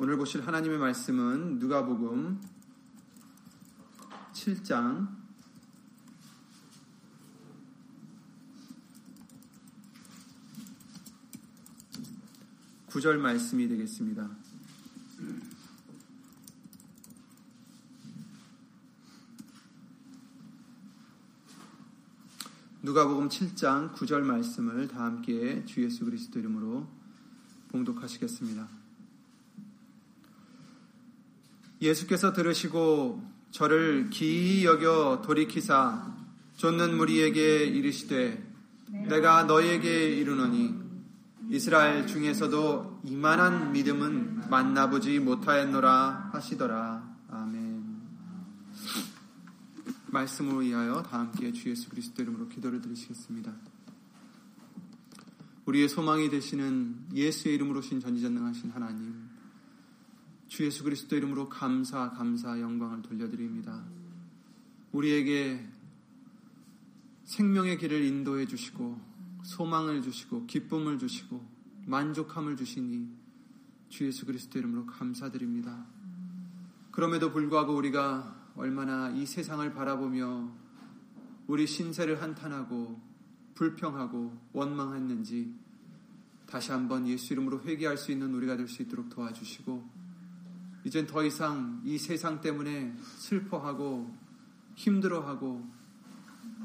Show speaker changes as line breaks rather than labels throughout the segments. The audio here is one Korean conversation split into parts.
오늘 보실 하나님의 말씀은 누가복음 7장 9절 말씀이 되겠습니다. 누가복음 7장 9절 말씀을 다 함께 주 예수 그리스도 이름으로 봉독하시겠습니다. 예수께서 들으시고 저를 기이 여겨 돌이키사 쫓는 무리에게 이르시되 내가 너에게 이르노니 이스라엘 중에서도 이만한 믿음은 만나보지 못하였노라 하시더라. 아멘. 말씀을 위하여 다 함께 주 예수 그리스도 이름으로 기도를 드리시겠습니다. 우리의 소망이 되시는 예수의 이름으로 신 전지전능하신 하나님, 주 예수 그리스도 이름으로 감사, 감사, 영광을 돌려드립니다. 우리에게 생명의 길을 인도해 주시고 소망을 주시고 기쁨을 주시고 만족함을 주시니 주 예수 그리스도 이름으로 감사드립니다. 그럼에도 불구하고 우리가 얼마나 이 세상을 바라보며 우리 신세를 한탄하고 불평하고 원망했는지 다시 한번 예수 이름으로 회개할 수 있는 우리가 될 수 있도록 도와주시고 이젠 더 이상 이 세상 때문에 슬퍼하고 힘들어하고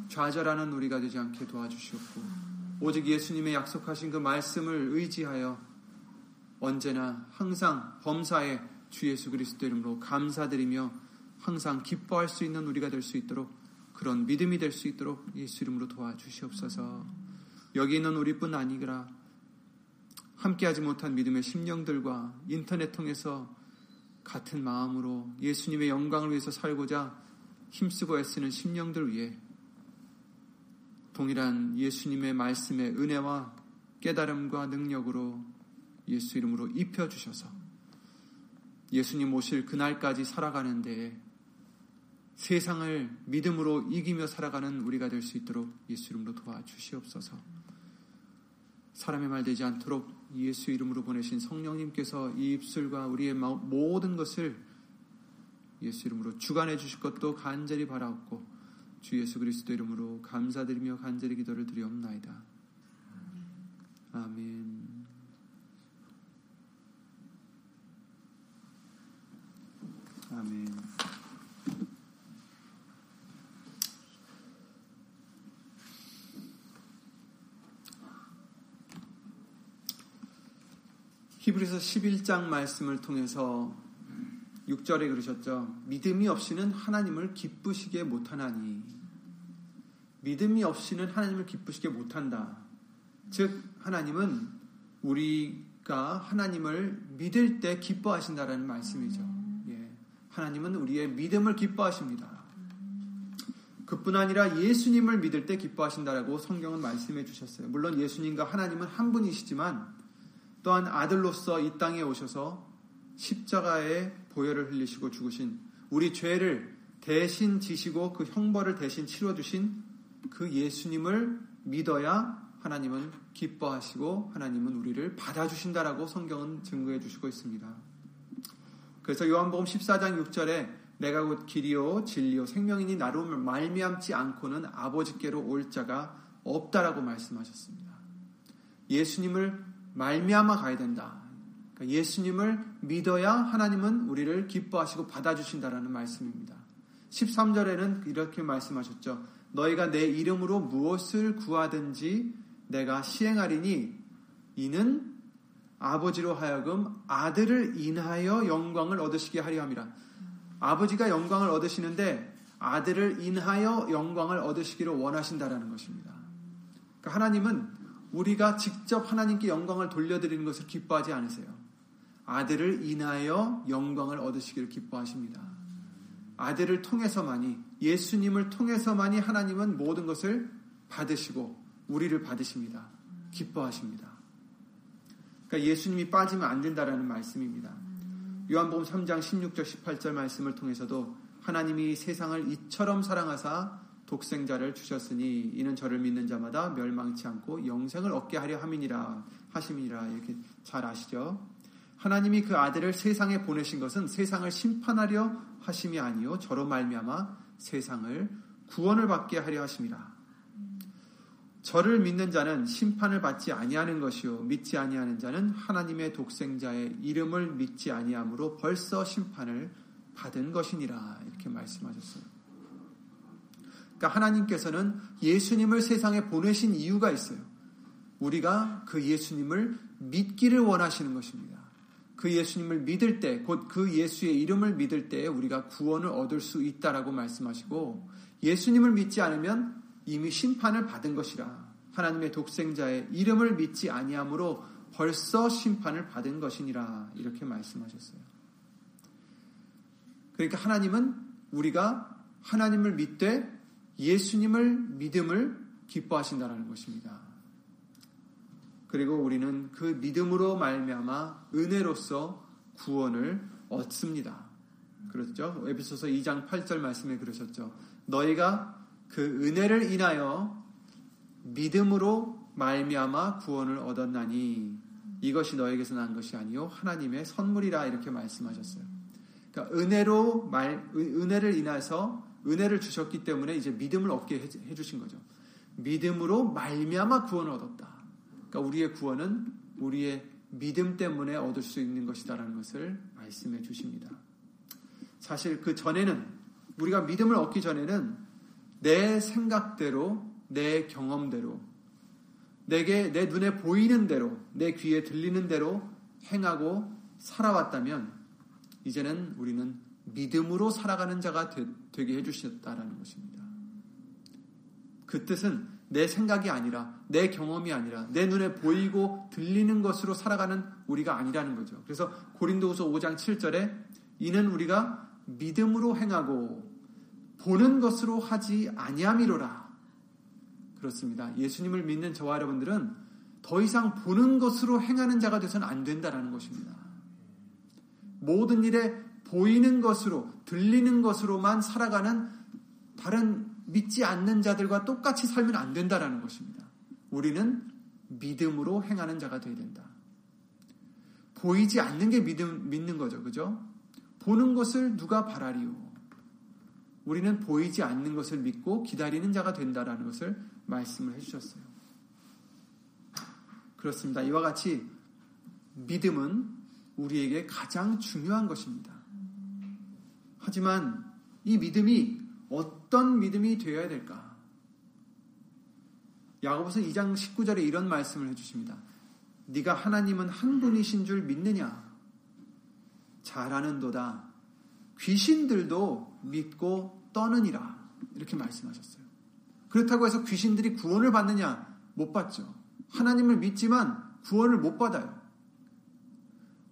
좌절하는 우리가 되지 않게 도와주시옵고 오직 예수님의 약속하신 그 말씀을 의지하여 언제나 항상 범사에 주 예수 그리스도 이름으로 감사드리며 항상 기뻐할 수 있는 우리가 될 수 있도록 그런 믿음이 될 수 있도록 예수 이름으로 도와주시옵소서. 여기 있는 우리뿐 아니라 함께하지 못한 믿음의 심령들과 인터넷 통해서 같은 마음으로 예수님의 영광을 위해서 살고자 힘쓰고 애쓰는 심령들 위해 동일한 예수님의 말씀의 은혜와 깨달음과 능력으로 예수 이름으로 입혀주셔서 예수님 오실 그날까지 살아가는데 세상을 믿음으로 이기며 살아가는 우리가 될 수 있도록 예수 이름으로 도와주시옵소서. 사람의 말 되지 않도록 예수 이름으로 보내신 성령님께서 이 입술과 우리의 모든 것을 예수 이름으로 주관해 주실 것도 간절히 바라옵고 주 예수 그리스도 이름으로 감사드리며 간절히 기도를 드리옵나이다. 아멘. 아멘. 히브리서 11장 말씀을 통해서 6절에 그러셨죠. 믿음이 없이는 하나님을 기쁘시게 못하나니. 믿음이 없이는 하나님을 기쁘시게 못한다. 즉, 하나님은 우리가 하나님을 믿을 때 기뻐하신다라는 말씀이죠. 예. 하나님은 우리의 믿음을 기뻐하십니다. 그뿐 아니라 예수님을 믿을 때 기뻐하신다라고 성경은 말씀해 주셨어요. 물론 예수님과 하나님은 한 분이시지만 또한 아들로서 이 땅에 오셔서 십자가에 보혈을 흘리시고 죽으신 우리 죄를 대신 지시고 그 형벌을 대신 치러 주신 그 예수님을 믿어야 하나님은 기뻐하시고 하나님은 우리를 받아주신다라고 성경은 증거해 주시고 있습니다. 그래서 요한복음 14장 6절에 내가 곧 길이요 진리요 생명이니 나로 말미암지 않고는 아버지께로 올 자가 없다라고 말씀하셨습니다. 예수님을 말미암아 가야 된다. 그러니까 예수님을 믿어야 하나님은 우리를 기뻐하시고 받아주신다라는 말씀입니다. 13절에는 이렇게 말씀하셨죠. 너희가 내 이름으로 무엇을 구하든지 내가 시행하리니 이는 아버지로 하여금 아들을 인하여 영광을 얻으시게 하려 함이라. 아버지가 영광을 얻으시는데 아들을 인하여 영광을 얻으시기를 원하신다라는 것입니다. 그러니까 하나님은 우리가 직접 하나님께 영광을 돌려드리는 것을 기뻐하지 않으세요. 아들을 인하여 영광을 얻으시기를 기뻐하십니다. 아들을 통해서만이 예수님을 통해서만이 하나님은 모든 것을 받으시고 우리를 받으십니다. 기뻐하십니다. 그러니까 예수님이 빠지면 안 된다라는 말씀입니다. 요한복음 3장 16절 18절 말씀을 통해서도 하나님이 세상을 이처럼 사랑하사 독생자를 주셨으니 이는 저를 믿는 자마다 멸망치 않고 영생을 얻게 하려 함이니라 하심이라 이렇게 잘 아시죠? 하나님이 그 아들을 세상에 보내신 것은 세상을 심판하려 하심이 아니요 저로 말미암아 세상을 구원을 받게 하려 하심이라. 저를 믿는 자는 심판을 받지 아니하는 것이요 믿지 아니하는 자는 하나님의 독생자의 이름을 믿지 아니함으로 벌써 심판을 받은 것이니라 이렇게 말씀하셨어요. 그러니까 하나님께서는 예수님을 세상에 보내신 이유가 있어요. 우리가 그 예수님을 믿기를 원하시는 것입니다. 그 예수님을 믿을 때, 곧 그 예수의 이름을 믿을 때 우리가 구원을 얻을 수 있다라고 말씀하시고 예수님을 믿지 않으면 이미 심판을 받은 것이라. 하나님의 독생자의 이름을 믿지 아니함으로 벌써 심판을 받은 것이니라. 이렇게 말씀하셨어요. 그러니까 하나님은 우리가 하나님을 믿되 예수님을 믿음을 기뻐하신다는 것입니다. 그리고 우리는 그 믿음으로 말미암아 은혜로서 구원을 얻습니다. 그렇죠? 에베소서 2장 8절 말씀에 그러셨죠. 너희가 그 은혜를 인하여 믿음으로 말미암아 구원을 얻었나니 이것이 너에게서 난 것이 아니요 하나님의 선물이라 이렇게 말씀하셨어요. 그러니까 은혜로 말 은혜를 인해서 은혜를 주셨기 때문에 이제 믿음을 얻게 해 주신 거죠. 믿음으로 말미암아 구원을 얻었다. 그러니까 우리의 구원은 우리의 믿음 때문에 얻을 수 있는 것이다라는 것을 말씀해 주십니다. 사실 그 전에는 우리가 믿음을 얻기 전에는 내 생각대로, 내 경험대로, 내게 내 눈에 보이는 대로, 내 귀에 들리는 대로 행하고 살아왔다면 이제는 우리는 믿음으로 살아가는 자가 되, 게 해주셨다라는 것입니다. 그 뜻은 내 생각이 아니라, 내 경험이 아니라, 내 눈에 보이고 들리는 것으로 살아가는 우리가 아니라는 거죠. 그래서 고린도후서 5장 7절에 이는 우리가 믿음으로 행하고 보는 것으로 하지 아니함이로라. 그렇습니다. 예수님을 믿는 저와 여러분들은 더 이상 보는 것으로 행하는 자가 돼서는 안 된다라는 것입니다. 모든 일에 보이는 것으로, 들리는 것으로만 살아가는 다른 믿지 않는 자들과 똑같이 살면 안 된다라는 것입니다. 우리는 믿음으로 행하는 자가 되어야 된다. 보이지 않는 게 믿음, 믿는 거죠. 그죠? 보는 것을 누가 바라리요? 우리는 보이지 않는 것을 믿고 기다리는 자가 된다라는 것을 말씀을 해주셨어요. 그렇습니다. 이와 같이 믿음은 우리에게 가장 중요한 것입니다. 하지만 이 믿음이 어떤 믿음이 되어야 될까? 야고보서 2장 19절에 이런 말씀을 해주십니다. 네가 하나님은 한 분이신 줄 믿느냐? 잘하는도다. 귀신들도 믿고 떠느니라. 이렇게 말씀하셨어요. 그렇다고 해서 귀신들이 구원을 받느냐? 못 받죠. 하나님을 믿지만 구원을 못 받아요.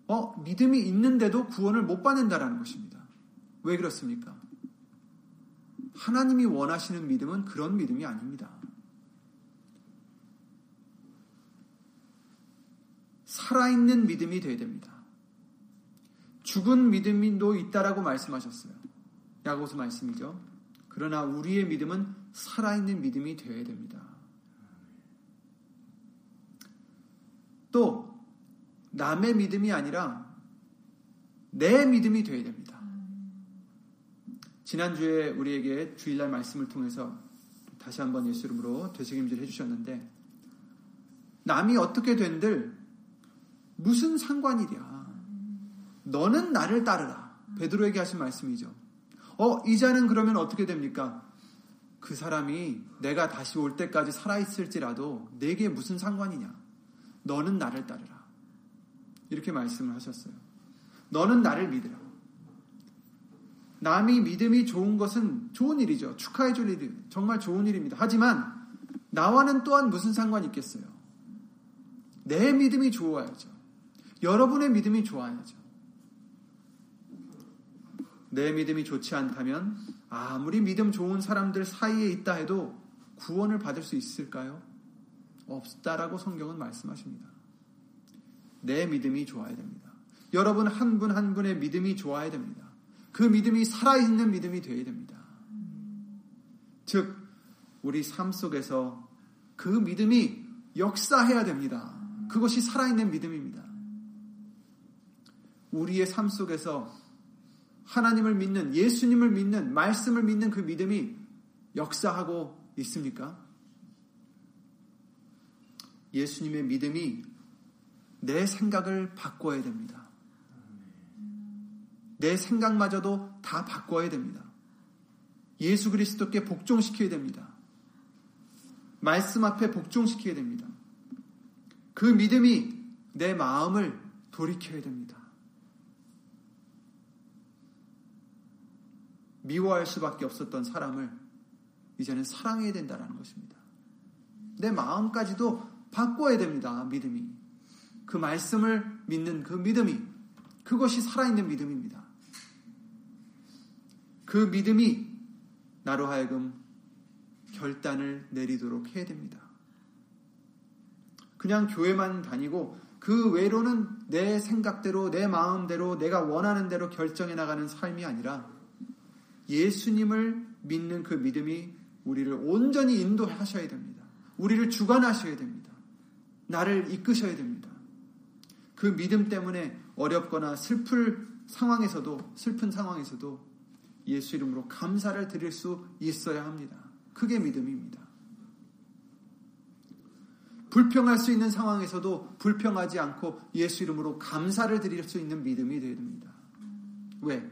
어, 믿음이 있는데도 구원을 못 받는다라는 것입니다. 왜 그렇습니까? 하나님이 원하시는 믿음은 그런 믿음이 아닙니다. 살아있는 믿음이 되어야 됩니다. 죽은 믿음도 있다라고 말씀하셨어요. 야고서 말씀이죠. 그러나 우리의 믿음은 살아있는 믿음이 되어야 됩니다. 또 남의 믿음이 아니라 내 믿음이 되어야 됩니다. 지난주에 우리에게 주일날 말씀을 통해서 다시 한번 예수 이름으로 되새김질 해주셨는데 남이 어떻게 된들 무슨 상관이랴. 너는 나를 따르라. 베드로에게 하신 말씀이죠. 어, 이자는 그러면 어떻게 됩니까? 그 사람이 내가 다시 올 때까지 살아있을지라도 내게 무슨 상관이냐? 너는 나를 따르라. 이렇게 말씀을 하셨어요. 너는 나를 믿으라. 남이 믿음이 좋은 것은 좋은 일이죠. 축하해 줄 일이 정말 좋은 일입니다. 하지만 나와는 또한 무슨 상관이 있겠어요? 내 믿음이 좋아야죠. 여러분의 믿음이 좋아야죠. 내 믿음이 좋지 않다면 아무리 믿음 좋은 사람들 사이에 있다 해도 구원을 받을 수 있을까요? 없다라고 성경은 말씀하십니다. 내 믿음이 좋아야 됩니다. 여러분 한 분한 한 분의 믿음이 좋아야 됩니다. 그 믿음이 살아있는 믿음이 되어야 됩니다. 즉, 우리 삶 속에서 그 믿음이 역사해야 됩니다. 그것이 살아있는 믿음입니다. 우리의 삶 속에서 하나님을 믿는, 예수님을 믿는, 말씀을 믿는 그 믿음이 역사하고 있습니까? 예수님의 믿음이 내 생각을 바꿔야 됩니다. 내 생각마저도 다 바꿔야 됩니다. 예수 그리스도께 복종시켜야 됩니다. 말씀 앞에 복종시켜야 됩니다. 그 믿음이 내 마음을 돌이켜야 됩니다. 미워할 수밖에 없었던 사람을 이제는 사랑해야 된다는 것입니다. 내 마음까지도 바꿔야 됩니다. 믿음이. 그 말씀을 믿는 그 믿음이 그것이 살아있는 믿음입니다. 그 믿음이 나로 하여금 결단을 내리도록 해야 됩니다. 그냥 교회만 다니고 그 외로는 내 생각대로, 내 마음대로, 내가 원하는 대로 결정해 나가는 삶이 아니라 예수님을 믿는 그 믿음이 우리를 온전히 인도하셔야 됩니다. 우리를 주관하셔야 됩니다. 나를 이끄셔야 됩니다. 그 믿음 때문에 어렵거나 슬플 상황에서도, 슬픈 상황에서도 예수 이름으로 감사를 드릴 수 있어야 합니다. 그게 믿음입니다. 불평할 수 있는 상황에서도 불평하지 않고 예수 이름으로 감사를 드릴 수 있는 믿음이 되어야 됩니다. 왜?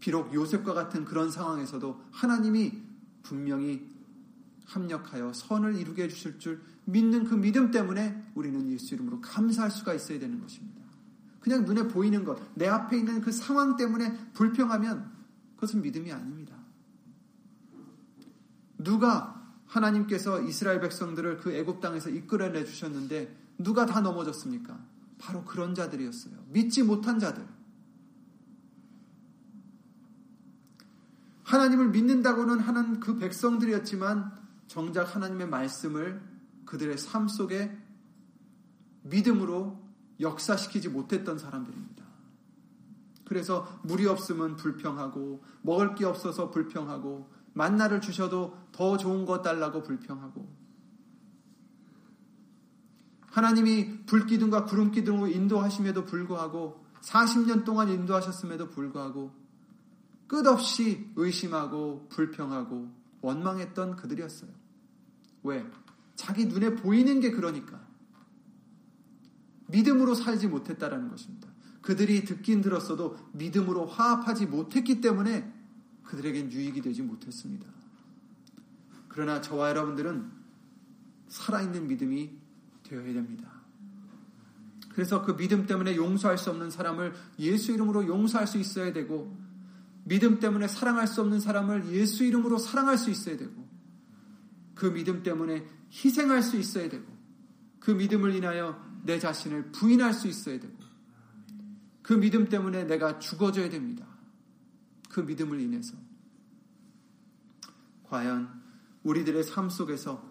비록 요셉과 같은 그런 상황에서도 하나님이 분명히 합력하여 선을 이루게 해주실 줄 믿는 그 믿음 때문에 우리는 예수 이름으로 감사할 수가 있어야 되는 것입니다. 그냥 눈에 보이는 것, 내 앞에 있는 그 상황 때문에 불평하면 그것은 믿음이 아닙니다. 누가 하나님께서 이스라엘 백성들을 그 애굽 땅에서 이끌어내 주셨는데 누가 다 넘어졌습니까? 바로 그런 자들이었어요. 믿지 못한 자들. 하나님을 믿는다고는 하는 그 백성들이었지만 정작 하나님의 말씀을 그들의 삶 속에 믿음으로 역사시키지 못했던 사람들입니다. 그래서 물이 없으면 불평하고 먹을 게 없어서 불평하고 만나를 주셔도 더 좋은 것 달라고 불평하고 하나님이 불기둥과 구름기둥으로 인도하심에도 불구하고 40년 동안 인도하셨음에도 불구하고 끝없이 의심하고 불평하고 원망했던 그들이었어요. 왜? 자기 눈에 보이는 게 그러니까. 믿음으로 살지 못했다라는 것입니다. 그들이 듣긴 들었어도 믿음으로 화합하지 못했기 때문에 그들에겐 유익이 되지 못했습니다. 그러나 저와 여러분들은 살아있는 믿음이 되어야 됩니다. 그래서 그 믿음 때문에 용서할 수 없는 사람을 예수 이름으로 용서할 수 있어야 되고, 믿음 때문에 사랑할 수 없는 사람을 예수 이름으로 사랑할 수 있어야 되고, 그 믿음 때문에 희생할 수 있어야 되고, 그 믿음을 인하여 내 자신을 부인할 수 있어야 되고, 그 믿음 때문에 내가 죽어져야 됩니다. 그 믿음을 인해서. 과연 우리들의 삶 속에서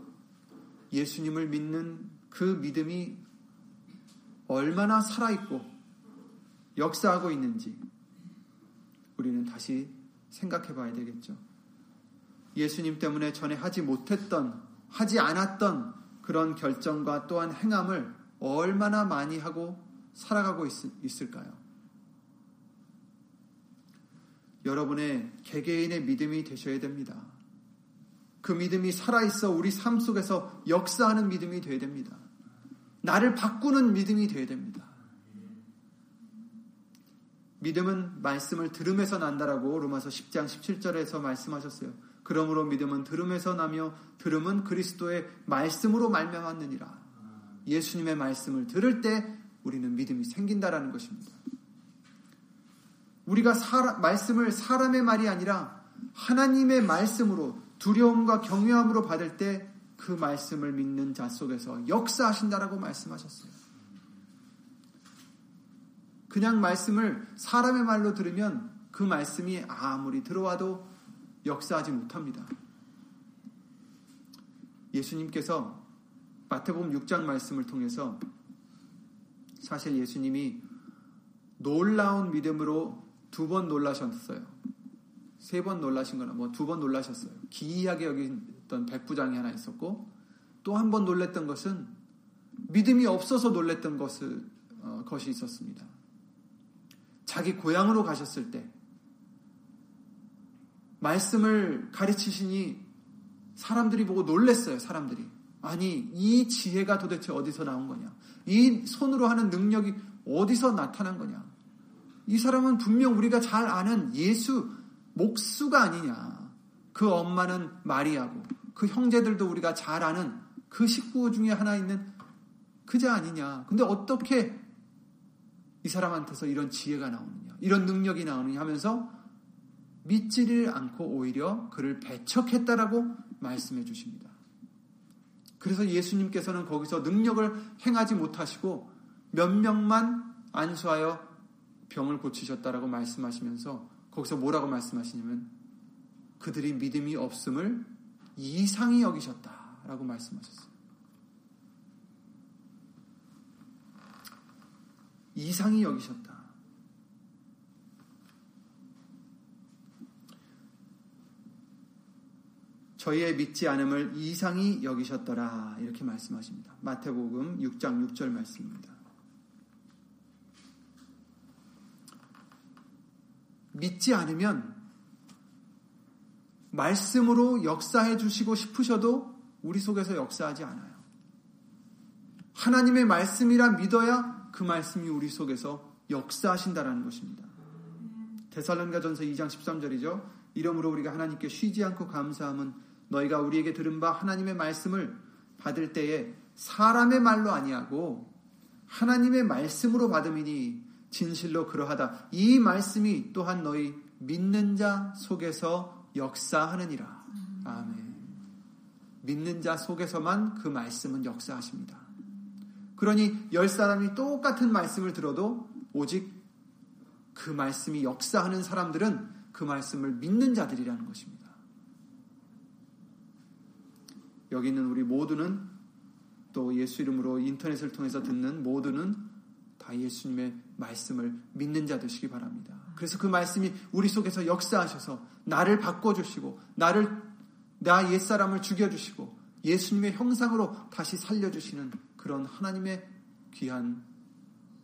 예수님을 믿는 그 믿음이 얼마나 살아있고 역사하고 있는지 우리는 다시 생각해 봐야 되겠죠. 예수님 때문에 전에 하지 못했던, 하지 않았던 그런 결정과 또한 행함을 얼마나 많이 하고 살아가고 있, 을까요 여러분의 개개인의 믿음이 되셔야 됩니다. 그 믿음이 살아있어 우리 삶 속에서 역사하는 믿음이 되어야 됩니다. 나를 바꾸는 믿음이 되어야 됩니다. 믿음은 말씀을 들음에서 난다라고 로마서 10장 17절에서 말씀하셨어요. 그러므로 믿음은 들음에서 나며 들음은 그리스도의 말씀으로 말미암았느니라. 예수님의 말씀을 들을 때 우리는 믿음이 생긴다라는 것입니다. 우리가 사라, 말씀을 사람의 말이 아니라 하나님의 말씀으로 두려움과 경외함으로 받을 때 그 말씀을 믿는 자 속에서 역사하신다라고 말씀하셨어요. 그냥 말씀을 사람의 말로 들으면 그 말씀이 아무리 들어와도 역사하지 못합니다. 예수님께서 마태복음 6장 말씀을 통해서 사실 예수님이 놀라운 믿음으로 두 번 놀라셨어요. 세 번 놀라신 거나 뭐 두 번 놀라셨어요. 기이하게 여기던 백부장이 하나 있었고 또 한 번 놀랬던 것은 믿음이 없어서 놀랬던 것을, 어, 것이 있었습니다. 자기 고향으로 가셨을 때 말씀을 가르치시니 사람들이 보고 놀랬어요. 사람들이. 아니, 이 지혜가 도대체 어디서 나온 거냐? 이 손으로 하는 능력이 어디서 나타난 거냐? 이 사람은 분명 우리가 잘 아는 예수 목수가 아니냐. 그 엄마는 마리아고, 그 형제들도 우리가 잘 아는 그 식구 중에 하나 있는 그자 아니냐. 근데 어떻게 이 사람한테서 이런 지혜가 나오느냐, 이런 능력이 나오느냐 하면서 믿지를 않고 오히려 그를 배척했다라고 말씀해 주십니다. 그래서 예수님께서는 거기서 능력을 행하지 못하시고 몇 명만 안수하여 병을 고치셨다라고 말씀하시면서 거기서 뭐라고 말씀하시냐면 그들이 믿음이 없음을 이상히 여기셨다라고 말씀하셨어요. 이상히 여기셨다. 저희의 믿지 않음을 이상히 여기셨더라. 이렇게 말씀하십니다. 마태복음 6장 6절 말씀입니다. 믿지 않으면 말씀으로 역사해 주시고 싶으셔도 우리 속에서 역사하지 않아요. 하나님의 말씀이라 믿어야 그 말씀이 우리 속에서 역사하신다라는 것입니다. 데살로니가전서 2장 13절이죠. 이러므로 우리가 하나님께 쉬지 않고 감사함은 너희가 우리에게 들은 바 하나님의 말씀을 받을 때에 사람의 말로 아니하고 하나님의 말씀으로 받음이니 진실로 그러하다. 이 말씀이 또한 너희 믿는 자 속에서 역사하느니라. 아멘. 믿는 자 속에서만 그 말씀은 역사하십니다. 그러니 열 사람이 똑같은 말씀을 들어도 오직 그 말씀이 역사하는 사람들은 그 말씀을 믿는 자들이라는 것입니다. 여기 있는 우리 모두는 또 예수 이름으로 인터넷을 통해서 듣는 모두는 다 예수님의 말씀을 믿는 자 되시기 바랍니다. 그래서 그 말씀이 우리 속에서 역사하셔서 나를 바꿔주시고 나를 나 옛사람을 죽여주시고 예수님의 형상으로 다시 살려주시는 그런 하나님의 귀한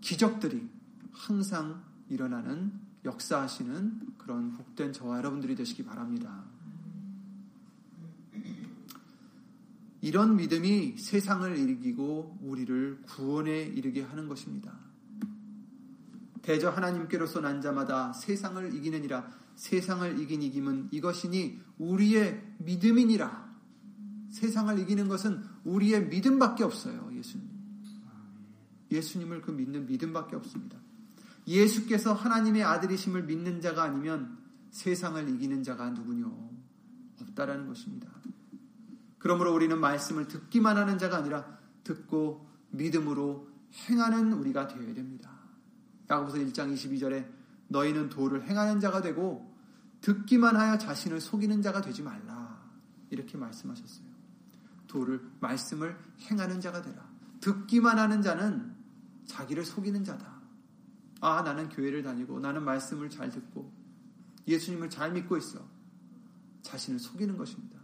기적들이 항상 일어나는 역사하시는 그런 복된 저와 여러분들이 되시기 바랍니다. 이런 믿음이 세상을 이기고 우리를 구원에 이르게 하는 것입니다. 대저 하나님께로서 난 자마다 세상을 이기느니라 세상을 이긴 이김은 이것이니 우리의 믿음이니라 세상을 이기는 것은 우리의 믿음밖에 없어요. 예수님. 예수님을 그 믿는 믿음밖에 없습니다. 예수께서 하나님의 아들이심을 믿는 자가 아니면 세상을 이기는 자가 누구뇨? 없다라는 것입니다. 그러므로 우리는 말씀을 듣기만 하는 자가 아니라 듣고 믿음으로 행하는 우리가 되어야 됩니다. 야고보서 1장 22절에 너희는 도를 행하는 자가 되고 듣기만 하여 자신을 속이는 자가 되지 말라. 이렇게 말씀하셨어요. 도를 말씀을 행하는 자가 되라. 듣기만 하는 자는 자기를 속이는 자다. 아, 나는 교회를 다니고 나는 말씀을 잘 듣고 예수님을 잘 믿고 있어. 자신을 속이는 것입니다.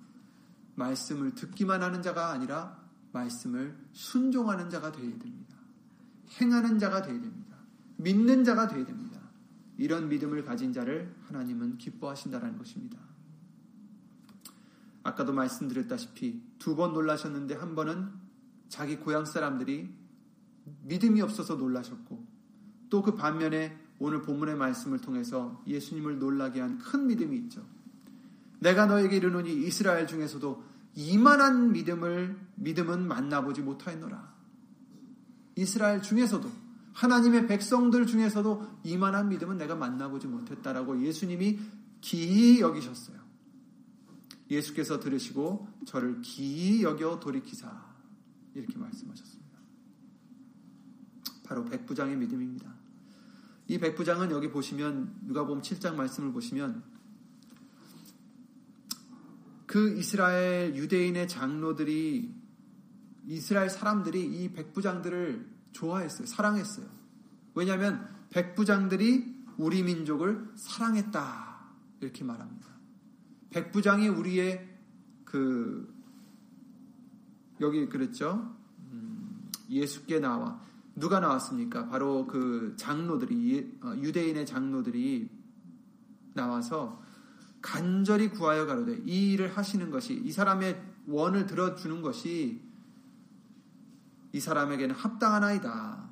말씀을 듣기만 하는 자가 아니라 말씀을 순종하는 자가 되어야 됩니다. 행하는 자가 되어야 됩니다. 믿는 자가 되어야 됩니다. 이런 믿음을 가진 자를 하나님은 기뻐하신다는 것입니다. 아까도 말씀드렸다시피 두 번 놀라셨는데 한 번은 자기 고향 사람들이 믿음이 없어서 놀라셨고 또 그 반면에 오늘 본문의 말씀을 통해서 예수님을 놀라게 한 큰 믿음이 있죠. 내가 너에게 이르노니 이스라엘 중에서도 이만한 믿음을 믿음은 만나보지 못하였노라. 이스라엘 중에서도 하나님의 백성들 중에서도 이만한 믿음은 내가 만나보지 못했다라고 예수님이 기이 여기셨어요. 예수께서 들으시고 저를 기이 여겨 돌이키사 이렇게 말씀하셨습니다. 바로 백부장의 믿음입니다. 이 백부장은 여기 보시면 누가복음 7장 말씀을 보시면 그 이스라엘 유대인의 장로들이 이스라엘 사람들이 이 백부장들을 좋아했어요. 사랑했어요. 왜냐하면 백부장들이 우리 민족을 사랑했다. 이렇게 말합니다. 백부장이 우리의 그 여기 그랬죠. 음, 예수께 나와 누가 나왔습니까? 바로 그 장로들이 어, 유대인의 장로들이 나와서 간절히 구하여 가로되 이 일을 하시는 것이 이 사람의 원을 들어주는 것이 이 사람에게는 합당하나이다.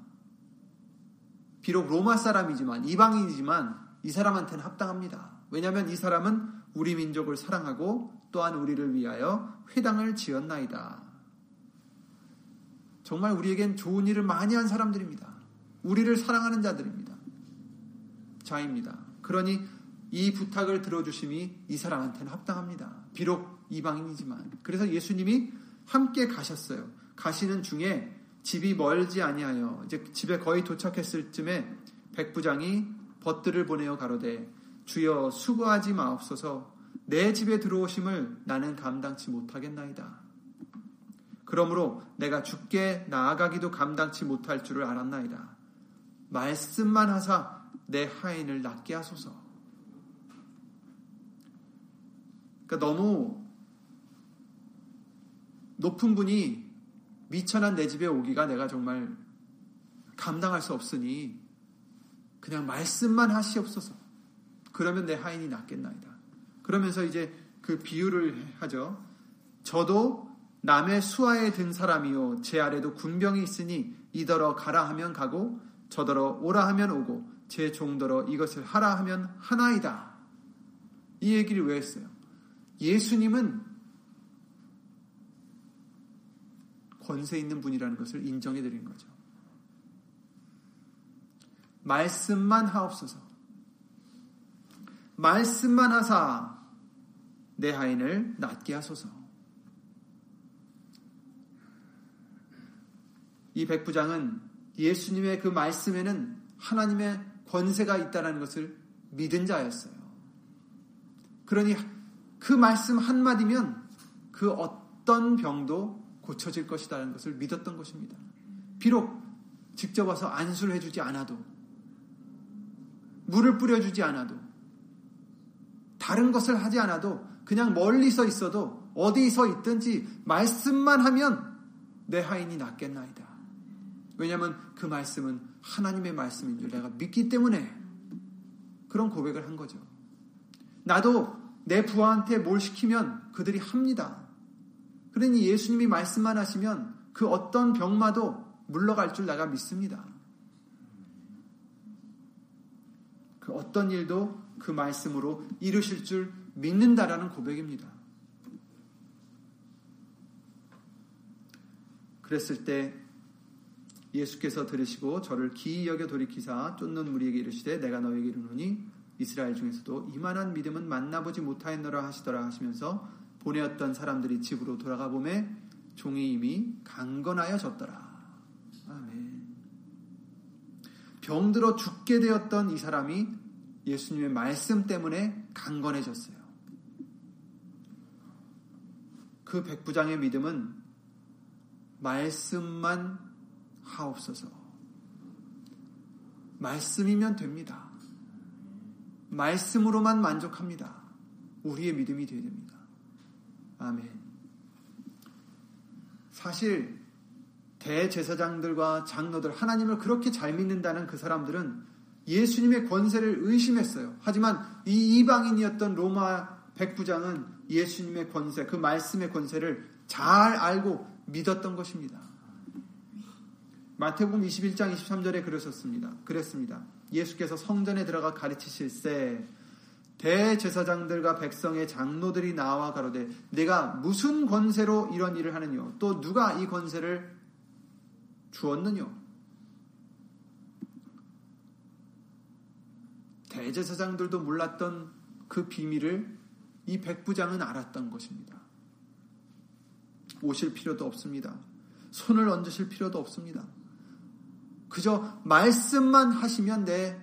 비록 로마 사람이지만 이방인이지만 이 사람한테는 합당합니다. 왜냐하면 이 사람은 우리 민족을 사랑하고 또한 우리를 위하여 회당을 지었나이다. 정말 우리에겐 좋은 일을 많이 한 사람들입니다. 우리를 사랑하는 자들입니다. 자입니다. 그러니 이 부탁을 들어주심이 이 사람한테는 합당합니다. 비록 이방인이지만. 그래서 예수님이 함께 가셨어요. 가시는 중에 집이 멀지 아니하여 이제 집에 거의 도착했을 쯤에 백부장이 벗들을 보내어 가로되 주여 수고하지 마옵소서 내 집에 들어오심을 나는 감당치 못하겠나이다. 그러므로 내가 죽게 나아가기도 감당치 못할 줄을 알았나이다. 말씀만 하사 내 하인을 낫게 하소서. 그러니까 너무 높은 분이 미천한 내 집에 오기가 내가 정말 감당할 수 없으니 그냥 말씀만 하시옵소서. 그러면 내 하인이 낫겠나이다. 그러면서 이제 그 비유를 하죠. 저도 남의 수하에 든 사람이요 제 아래도 군병이 있으니 이더러 가라 하면 가고 저더러 오라 하면 오고 제 종더러 이것을 하라 하면 하나이다. 이 얘기를 왜 했어요? 예수님은 권세 있는 분이라는 것을 인정해 드린 거죠. 말씀만 하옵소서. 말씀만 하사 내 하인을 낫게 하소서. 이 백부장은 예수님의 그 말씀에는 하나님의 권세가 있다는 것을 믿은 자였어요. 그러니 그 말씀 한마디면 그 어떤 병도 고쳐질 것이라는 것을 믿었던 것입니다. 비록 직접 와서 안수를 해주지 않아도, 물을 뿌려주지 않아도, 다른 것을 하지 않아도, 그냥 멀리서 있어도, 어디서 있든지 말씀만 하면 내 하인이 낫겠나이다. 왜냐하면 그 말씀은 하나님의 말씀인 줄 내가 믿기 때문에 그런 고백을 한 거죠. 나도 내 부하한테 뭘 시키면 그들이 합니다. 그러니 예수님이 말씀만 하시면 그 어떤 병마도 물러갈 줄 내가 믿습니다. 그 어떤 일도 그 말씀으로 이루실 줄 믿는다라는 고백입니다. 그랬을 때 예수께서 들으시고 저를 기이 여겨 돌이키사 쫓는 무리에게 이르시되 내가 너에게 이르노니 이스라엘 중에서도 이만한 믿음은 만나보지 못하였노라 하시더라 하시면서 보내었던 사람들이 집으로 돌아가 보매 종이 이미 강건하여 졌더라. 아멘. 병들어 죽게 되었던 이 사람이 예수님의 말씀 때문에 강건해졌어요. 그 백부장의 믿음은 말씀만 하옵소서. 말씀이면 됩니다. 말씀으로만 만족합니다. 우리의 믿음이 되어야 됩니다. 아멘. 사실 대제사장들과 장로들 하나님을 그렇게 잘 믿는다는 그 사람들은 예수님의 권세를 의심했어요. 하지만 이 이방인이었던 로마 백부장은 예수님의 권세, 그 말씀의 권세를 잘 알고 믿었던 것입니다. 마태복음 21장 23절에 그러셨습니다. 그랬습니다. 예수께서 성전에 들어가 가르치실세 대제사장들과 백성의 장로들이 나와 가로되 내가 무슨 권세로 이런 일을 하느냐 또 누가 이 권세를 주었느냐 대제사장들도 몰랐던 그 비밀을 이 백부장은 알았던 것입니다. 오실 필요도 없습니다. 손을 얹으실 필요도 없습니다. 그저 말씀만 하시면 내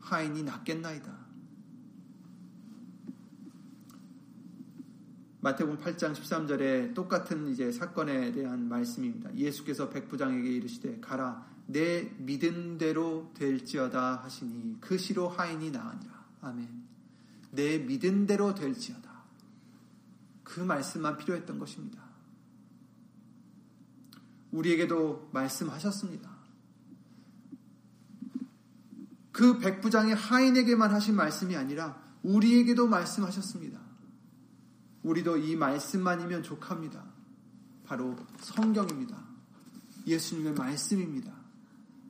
하인이 낫겠나이다. 마태복음 8장 13절에 똑같은 이제 사건에 대한 말씀입니다. 예수께서 백부장에게 이르시되 가라 내 믿은 대로 될지어다 하시니 그 시로 하인이 나으니라. 아멘. 내 믿은 대로 될지어다. 그 말씀만 필요했던 것입니다. 우리에게도 말씀하셨습니다. 그 백부장의 하인에게만 하신 말씀이 아니라 우리에게도 말씀하셨습니다. 우리도 이 말씀만이면 족합니다. 바로 성경입니다. 예수님의 말씀입니다.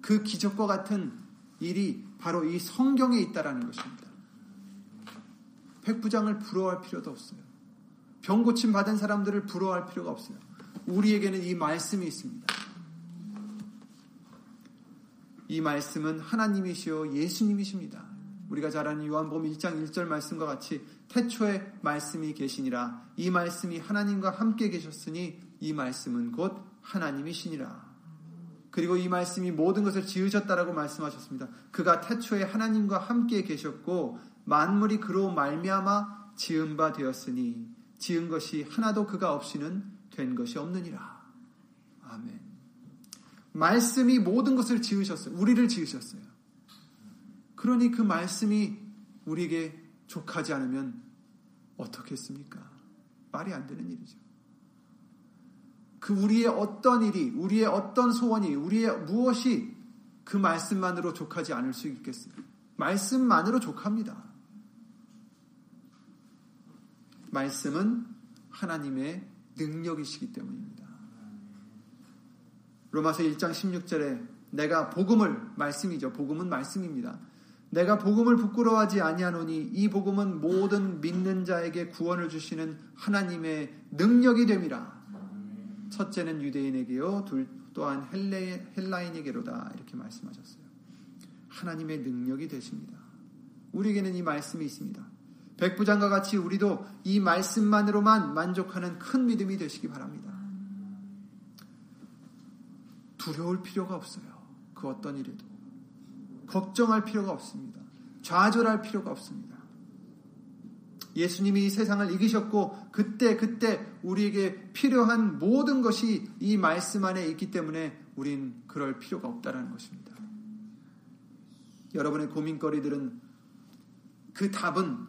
그 기적과 같은 일이 바로 이 성경에 있다라는 것입니다. 백부장을 부러워할 필요도 없어요. 병 고침 받은 사람들을 부러워할 필요가 없어요. 우리에게는 이 말씀이 있습니다. 이 말씀은 하나님이시요 예수님이십니다. 우리가 잘 아는 요한복음 1장 1절 말씀과 같이 태초에 말씀이 계시니라 이 말씀이 하나님과 함께 계셨으니 이 말씀은 곧 하나님이시니라. 그리고 이 말씀이 모든 것을 지으셨다라고 말씀하셨습니다. 그가 태초에 하나님과 함께 계셨고 만물이 그로 말미암아 지은 바 되었으니 지은 것이 하나도 그가 없이는 된 것이 없느니라. 아멘. 말씀이 모든 것을 지으셨어요. 우리를 지으셨어요. 그러니 그 말씀이 우리에게 족하지 않으면 어떻겠습니까? 말이 안 되는 일이죠. 그 우리의 어떤 일이, 우리의 어떤 소원이, 우리의 무엇이 그 말씀만으로 족하지 않을 수 있겠어요? 말씀만으로 족합니다. 말씀은 하나님의 능력이시기 때문입니다. 로마서 1장 16절에 내가 복음을 말씀이죠. 복음은 말씀입니다. 내가 복음을 부끄러워하지 아니하노니 이 복음은 모든 믿는 자에게 구원을 주시는 하나님의 능력이 됨이라. 첫째는 유대인에게요, 둘 또한 헬레, 헬라인에게로다 이렇게 말씀하셨어요. 하나님의 능력이 되십니다. 우리에게는 이 말씀이 있습니다. 백부장과 같이 우리도 이 말씀만으로만 만족하는 큰 믿음이 되시기 바랍니다. 두려울 필요가 없어요. 그 어떤 일에도. 걱정할 필요가 없습니다. 좌절할 필요가 없습니다. 예수님이 이 세상을 이기셨고 그때 그때 우리에게 필요한 모든 것이 이 말씀 안에 있기 때문에 우린 그럴 필요가 없다라는 것입니다. 여러분의 고민거리들은 그 답은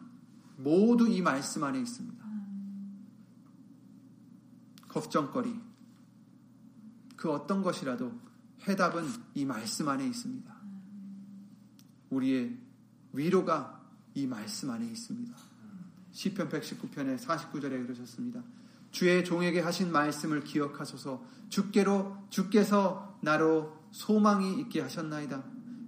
모두 이 말씀 안에 있습니다. 걱정거리, 그 어떤 것이라도 해답은 이 말씀 안에 있습니다. 우리의 위로가 이 말씀 안에 있습니다. 시편 119편의 49절에 그러셨습니다. 주의 종에게 하신 말씀을 기억하소서 주께로 주께서 나로 소망이 있게 하셨나이다.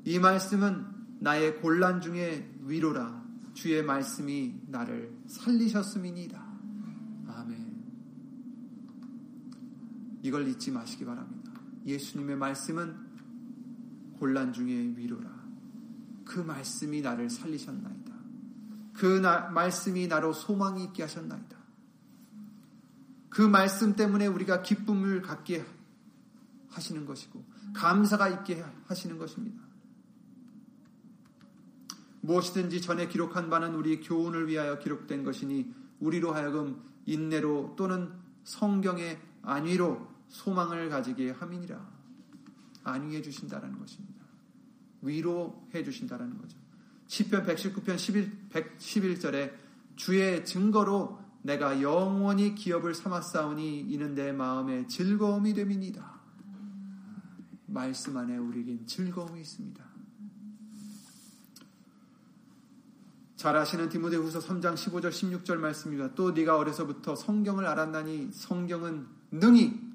이 말씀은 나의 곤란 중에 위로라. 주의 말씀이 나를 살리셨음이니이다. 아멘. 이걸 잊지 마시기 바랍니다. 예수님의 말씀은 곤란 중에 위로라. 그 말씀이 나를 살리셨나이다. 그 나, 말씀이 나로 소망이 있게 하셨나이다. 그 말씀 때문에 우리가 기쁨을 갖게 하시는 것이고 감사가 있게 하시는 것입니다. 무엇이든지 전에 기록한 바는 우리 교훈을 위하여 기록된 것이니 우리로 하여금 인내로 또는 성경의 안위로 소망을 가지게 함이니라. 안위해 주신다라는 것입니다. 위로해 주신다라는 거죠. 10편 119편 11, 111절에 주의 증거로 내가 영원히 기업을 삼았사오니 이는 내 마음의 즐거움이 됨이니다. 말씀 안에 우리에겐 즐거움이 있습니다. 잘 아시는 디모데후서 3장 15절 16절 말씀입니다. 또 네가 어려서부터 성경을 알았나니 성경은 능히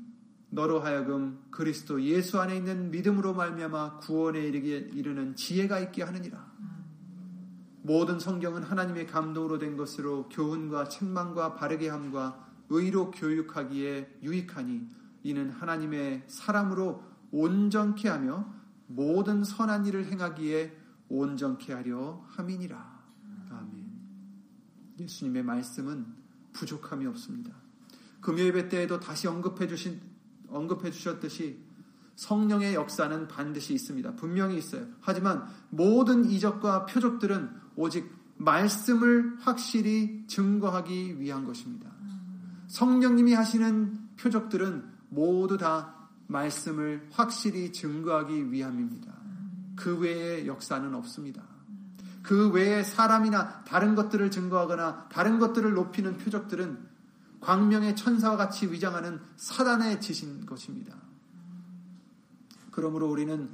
너로 하여금 그리스도 예수 안에 있는 믿음으로 말미암아 구원에 이르게 이르는 지혜가 있게 하느니라. 모든 성경은 하나님의 감동으로 된 것으로 교훈과 책망과 바르게 함과 의로 교육하기에 유익하니 이는 하나님의 사람으로 온전케 하며 모든 선한 일을 행하기에 온전케 하려 함이니라. 아멘. 예수님의 말씀은 부족함이 없습니다. 금요 예배 때에도 다시 언급해 주신 언급해 주셨듯이 성령의 역사는 반드시 있습니다. 분명히 있어요. 하지만 모든 이적과 표적들은 오직 말씀을 확실히 증거하기 위한 것입니다. 성령님이 하시는 표적들은 모두 다 말씀을 확실히 증거하기 위함입니다. 그 외의 역사는 없습니다. 그 외에 사람이나 다른 것들을 증거하거나 다른 것들을 높이는 표적들은 광명의 천사와 같이 위장하는 사단의 짓인 것입니다. 그러므로 우리는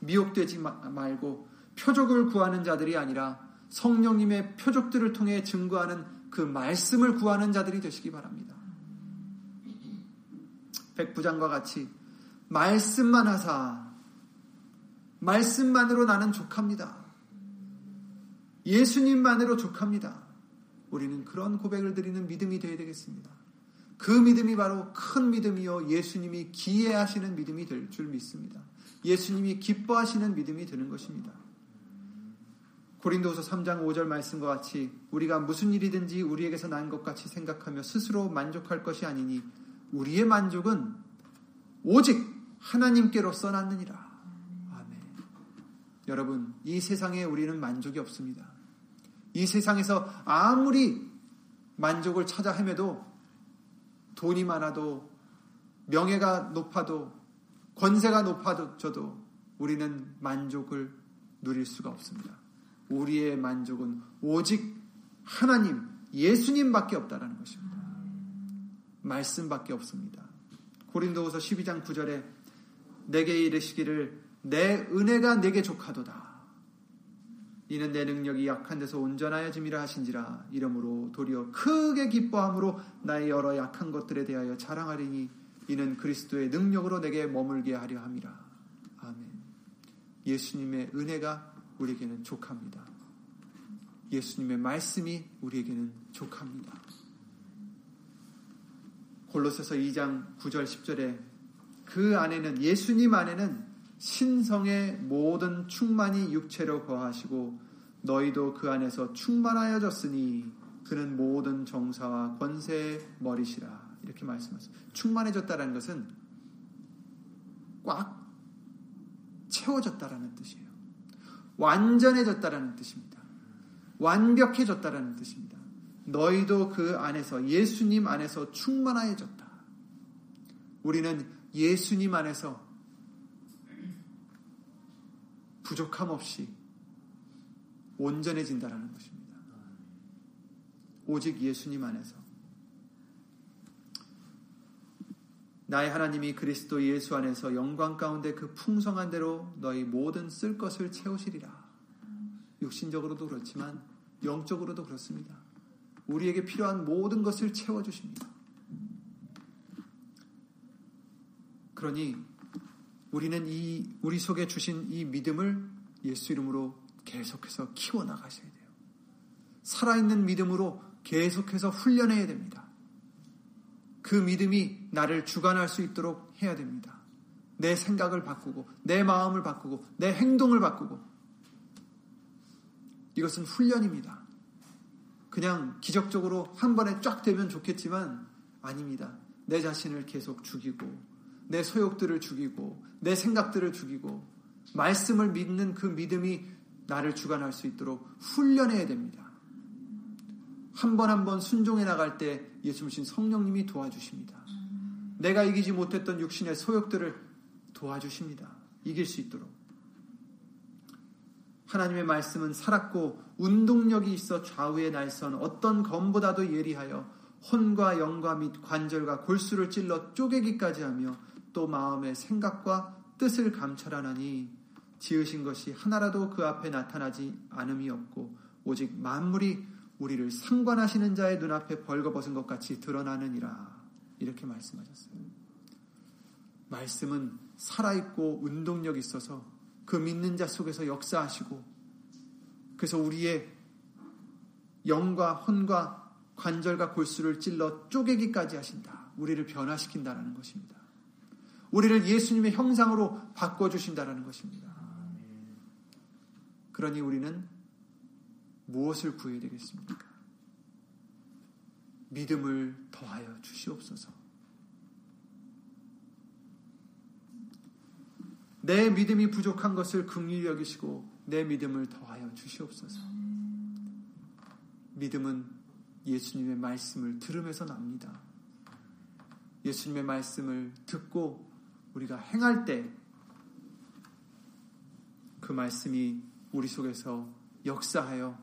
미혹되지 말고 표적을 구하는 자들이 아니라 성령님의 표적들을 통해 증거하는 그 말씀을 구하는 자들이 되시기 바랍니다. 백부장과 같이 말씀만 하사 말씀만으로 나는 족합니다. 예수님만으로 족합니다. 우리는 그런 고백을 드리는 믿음이 되어야 되겠습니다. 그 믿음이 바로 큰 믿음이요. 예수님이 기해하시는 믿음이 될 줄 믿습니다. 예수님이 기뻐하시는 믿음이 되는 것입니다. 고린도후서 3장 5절 말씀과 같이 우리가 무슨 일이든지 우리에게서 난 것 같이 생각하며 스스로 만족할 것이 아니니 우리의 만족은 오직 하나님께로써 났느니라. 아멘. 여러분, 이 세상에 우리는 만족이 없습니다. 이 세상에서 아무리 만족을 찾아 헤매도 돈이 많아도 명예가 높아도 권세가 높아져도 우리는 만족을 누릴 수가 없습니다. 우리의 만족은 오직 하나님, 예수님밖에 없다라는 것입니다. 말씀밖에 없습니다. 고린도후서 12장 9절에 내게 이르시기를 내 은혜가 내게 족하도다. 이는 내 능력이 약한 데서 온전하여짐이라 하신지라 이러므로 도리어 크게 기뻐함으로 나의 여러 약한 것들에 대하여 자랑하리니 이는 그리스도의 능력으로 내게 머물게 하려 함이라. 아멘. 예수님의 은혜가 우리에게는 족합니다. 예수님의 말씀이 우리에게는 족합니다. 골로새서 2장 9절 10절에 그 안에는 예수님 안에는 신성의 모든 충만이 육체로 거하시고 너희도 그 안에서 충만하여졌으니 그는 모든 정사와 권세의 머리시라 이렇게 말씀하셨어요. 충만해졌다는 것은 꽉 채워졌다라는 뜻이에요. 완전해졌다라는 뜻입니다. 완벽해졌다라는 뜻입니다. 너희도 그 안에서 예수님 안에서 충만해졌다. 우리는 예수님 안에서 부족함 없이 온전해진다라는 것입니다. 오직 예수님 안에서 나의 하나님이 그리스도 예수 안에서 영광 가운데 그 풍성한 대로 너희 모든 쓸 것을 채우시리라. 육신적으로도 그렇지만 영적으로도 그렇습니다. 우리에게 필요한 모든 것을 채워주십니다. 그러니 우리는 이 우리 속에 주신 이 믿음을 예수 이름으로 계속해서 키워 나가셔야 돼요. 살아있는 믿음으로 계속해서 훈련해야 됩니다. 그 믿음이 나를 주관할 수 있도록 해야 됩니다. 내 생각을 바꾸고, 내 마음을 바꾸고, 내 행동을 바꾸고. 이것은 훈련입니다. 그냥 기적적으로 한 번에 쫙 되면 좋겠지만 아닙니다. 내 자신을 계속 죽이고, 내 소욕들을 죽이고, 내 생각들을 죽이고 말씀을 믿는 그 믿음이 나를 주관할 수 있도록 훈련해야 됩니다. 한 번 한 번 순종해 나갈 때 예수님 성령님이 도와주십니다. 내가 이기지 못했던 육신의 소욕들을 도와주십니다. 이길 수 있도록. 하나님의 말씀은 살았고 운동력이 있어 좌우의 날선 어떤 검보다도 예리하여 혼과 영과 및 관절과 골수를 찔러 쪼개기까지 하며 또 마음의 생각과 뜻을 감찰하나니 지으신 것이 하나라도 그 앞에 나타나지 않음이 없고 오직 만물이 우리를 상관하시는 자의 눈앞에 벌거벗은 것 같이 드러나느니라 이렇게 말씀하셨어요. 말씀은 살아있고 운동력 있어서 그 믿는 자 속에서 역사하시고 그래서 우리의 영과 혼과 관절과 골수를 찔러 쪼개기까지 하신다. 우리를 변화시킨다라는 것입니다. 우리를 예수님의 형상으로 바꿔주신다라는 것입니다. 그러니 우리는 무엇을 구해야 되겠습니까? 믿음을 더하여 주시옵소서. 내 믿음이 부족한 것을 긍휼히 여기시고 내 믿음을 더하여 주시옵소서. 믿음은 예수님의 말씀을 들으면서 납니다. 예수님의 말씀을 듣고 우리가 행할 때 그 말씀이 우리 속에서 역사하여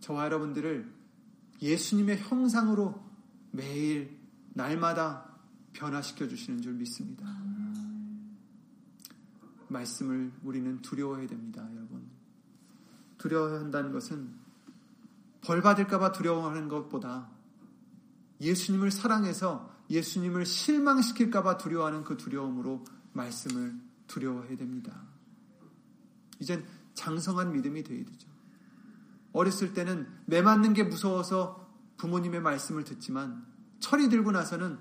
저와 여러분들을 예수님의 형상으로 매일 날마다 변화시켜 주시는 줄 믿습니다. 말씀을 우리는 두려워해야 됩니다, 여러분. 두려워야 한다는 것은 벌 받을까봐 두려워하는 것보다 예수님을 사랑해서 예수님을 실망시킬까봐 두려워하는 그 두려움으로 말씀을 두려워해야 됩니다. 이젠 장성한 믿음이 되어야 되죠. 어렸을 때는 매 맞는 게 무서워서 부모님의 말씀을 듣지만 철이 들고 나서는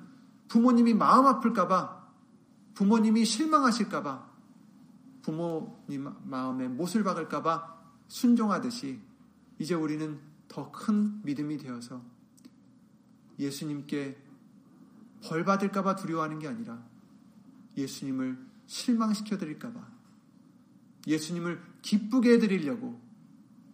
부모님이 마음 아플까봐 부모님이 실망하실까봐 부모님 마음에 못을 박을까봐 순종하듯이 이제 우리는 더 큰 믿음이 되어서 예수님께 벌 받을까봐 두려워하는 게 아니라 예수님을 실망시켜 드릴까봐 예수님을 기쁘게 해드리려고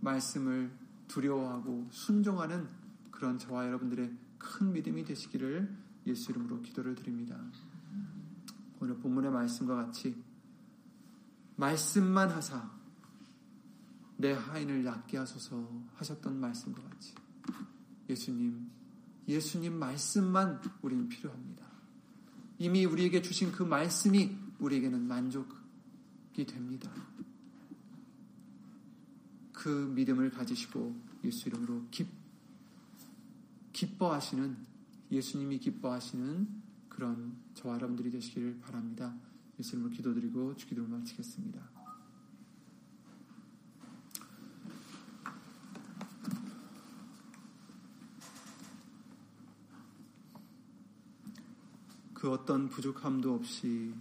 말씀을 두려워하고 순종하는 그런 저와 여러분들의 큰 믿음이 되시기를 예수 이름으로 기도를 드립니다. 오늘 본문의 말씀과 같이 말씀만 하사 내 하인을 낫게 하소서 하셨던 말씀과 같이 예수님, 예수님 말씀만 우리는 필요합니다. 이미 우리에게 주신 그 말씀이 우리에게는 만족이 됩니다. 그 믿음을 가지시고 예수 이름으로 기, 기뻐하시는 예수님이 기뻐하시는 그런 저와 여러분들이 되시기를 바랍니다. 예수 이름으로 기도드리고 주기도를 마치겠습니다. 그 어떤 부족함도 없이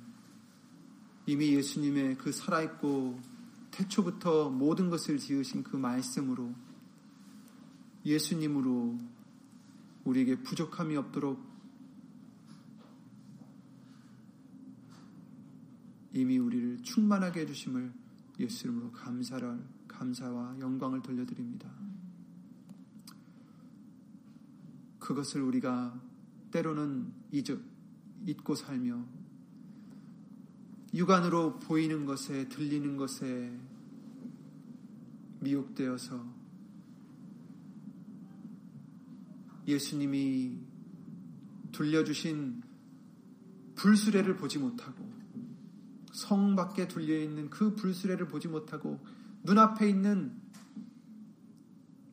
이미 예수님의 그 살아있고 태초부터 모든 것을 지으신 그 말씀으로 예수님으로 우리에게 부족함이 없도록 이미 우리를 충만하게 해주심을 예수 이름으로 감사를 감사와 영광을 돌려드립니다. 그것을 우리가 때로는 잊어, 잊고 살며 육안으로 보이는 것에 들리는 것에 미혹되어서 예수님이 둘려주신 불수레를 보지 못하고 성 밖에 둘려 있는 그 불수레를 보지 못하고 눈앞에 있는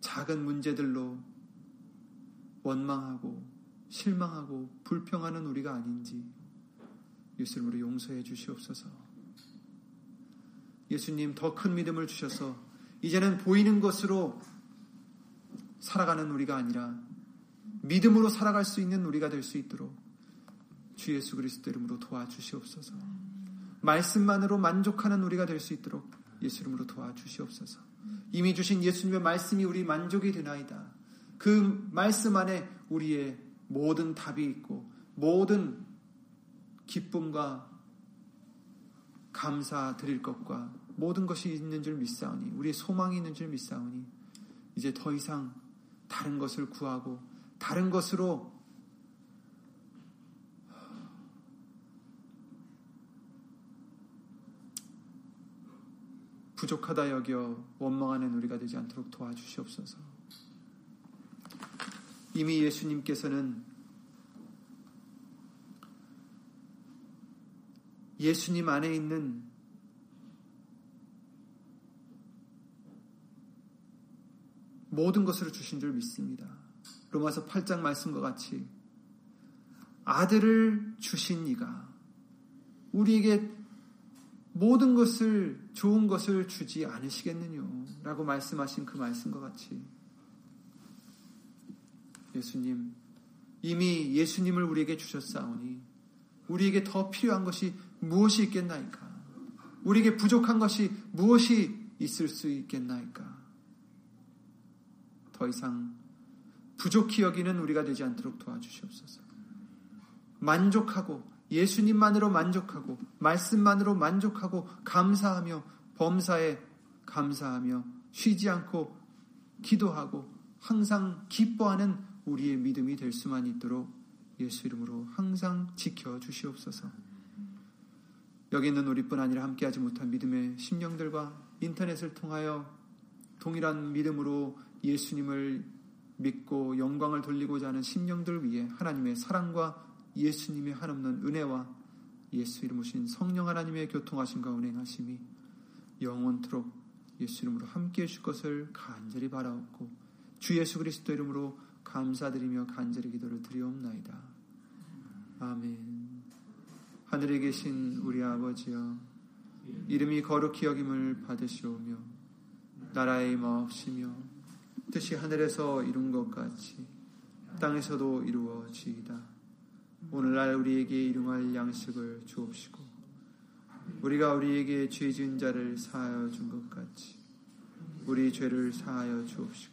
작은 문제들로 원망하고 실망하고 불평하는 우리가 아닌지 예수님으로 용서해 주시옵소서. 예수님 더 큰 믿음을 주셔서 이제는 보이는 것으로 살아가는 우리가 아니라 믿음으로 살아갈 수 있는 우리가 될 수 있도록 주 예수 그리스도 이름으로 도와주시옵소서. 말씀만으로 만족하는 우리가 될 수 있도록 예수 이름으로 도와주시옵소서. 이미 주신 예수님의 말씀이 우리 만족이 되나이다. 그 말씀 안에 우리의 모든 답이 있고 모든 기쁨과 감사 드릴 것과 모든 것이 있는 줄 믿사오니 우리의 소망이 있는 줄 믿사오니 이제 더 이상 다른 것을 구하고 다른 것으로 부족하다 여겨 원망하는 우리가 되지 않도록 도와주시옵소서. 이미 예수님께서는 예수님 안에 있는 모든 것으로 주신 줄 믿습니다. 로마서 8장 말씀과 같이 아들을 주신 이가 우리에게 모든 것을 좋은 것을 주지 않으시겠느냐 라고 말씀하신 그 말씀과 같이 예수님 이미 예수님을 우리에게 주셨사오니 우리에게 더 필요한 것이 무엇이 있겠나이까? 우리에게 부족한 것이 무엇이 있을 수 있겠나이까? 더 이상 부족히 여기는 우리가 되지 않도록 도와주시옵소서. 만족하고 예수님만으로 만족하고 말씀만으로 만족하고 감사하며 범사에 감사하며 쉬지 않고 기도하고 항상 기뻐하는 우리의 믿음이 될 수만 있도록 예수 이름으로 항상 지켜 주시옵소서. 여기 있는 우리뿐 아니라 함께하지 못한 믿음의 심령들과 인터넷을 통하여 동일한 믿음으로 예수님을 믿고 영광을 돌리고자 하는 심령들 위해 하나님의 사랑과 예수님의 한없는 은혜와 예수 이름 오신 성령 하나님의 교통하심과 운행하심이 영원토록 예수 이름으로 함께 해 줄 것을 간절히 바라옵고 주 예수 그리스도 이름으로 감사드리며 간절히 기도를 드리옵나이다. 아멘. 하늘에 계신 우리 아버지여 이름이 거룩히 여김을 받으시오며 나라의 마옵시며 뜻이 하늘에서 이룬 것 같이 땅에서도 이루어지이다. 오늘날 우리에게 일용할 양식을 주옵시고 우리가 우리에게 죄 지은 자를 사하여 준 것 같이 우리 죄를 사하여 주옵시고